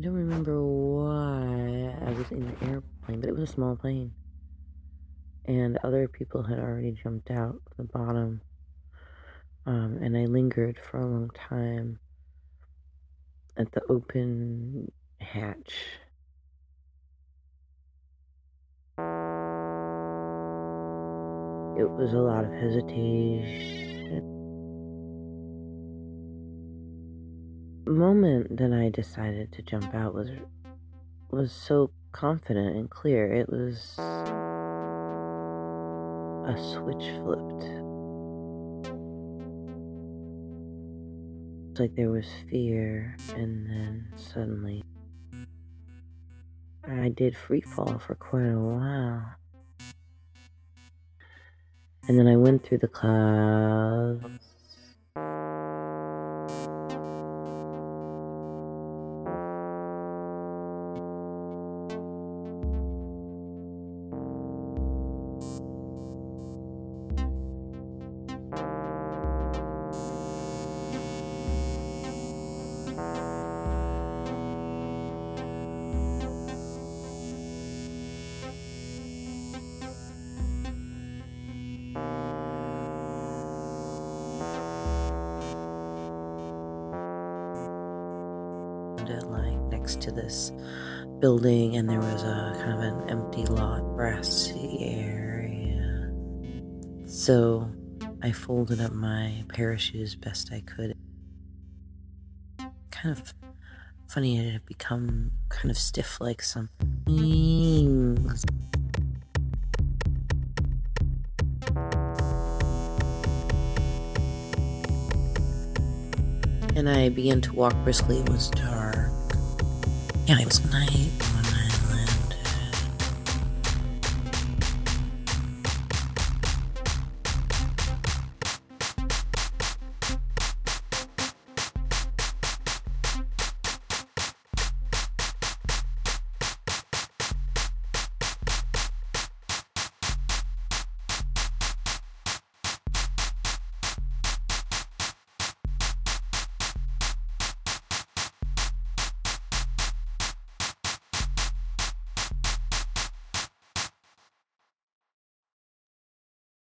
I don't remember why I was in the airplane, but it was a small plane. And other people had already jumped out the bottom. Um, and I lingered for a long time at the open hatch. It was a lot of hesitation. Moment that I decided to jump out was was so confident and clear. It was a switch flipped. It's like there was fear, and then suddenly I did free fall for quite a while. And then I went through the clouds. Like next to this building, and there was a kind of an empty lot, grassy area. So I folded up my parachute as best I could. Kind of funny, it had become kind of stiff like some. And I began to walk briskly. It was dark. Yeah, it was night.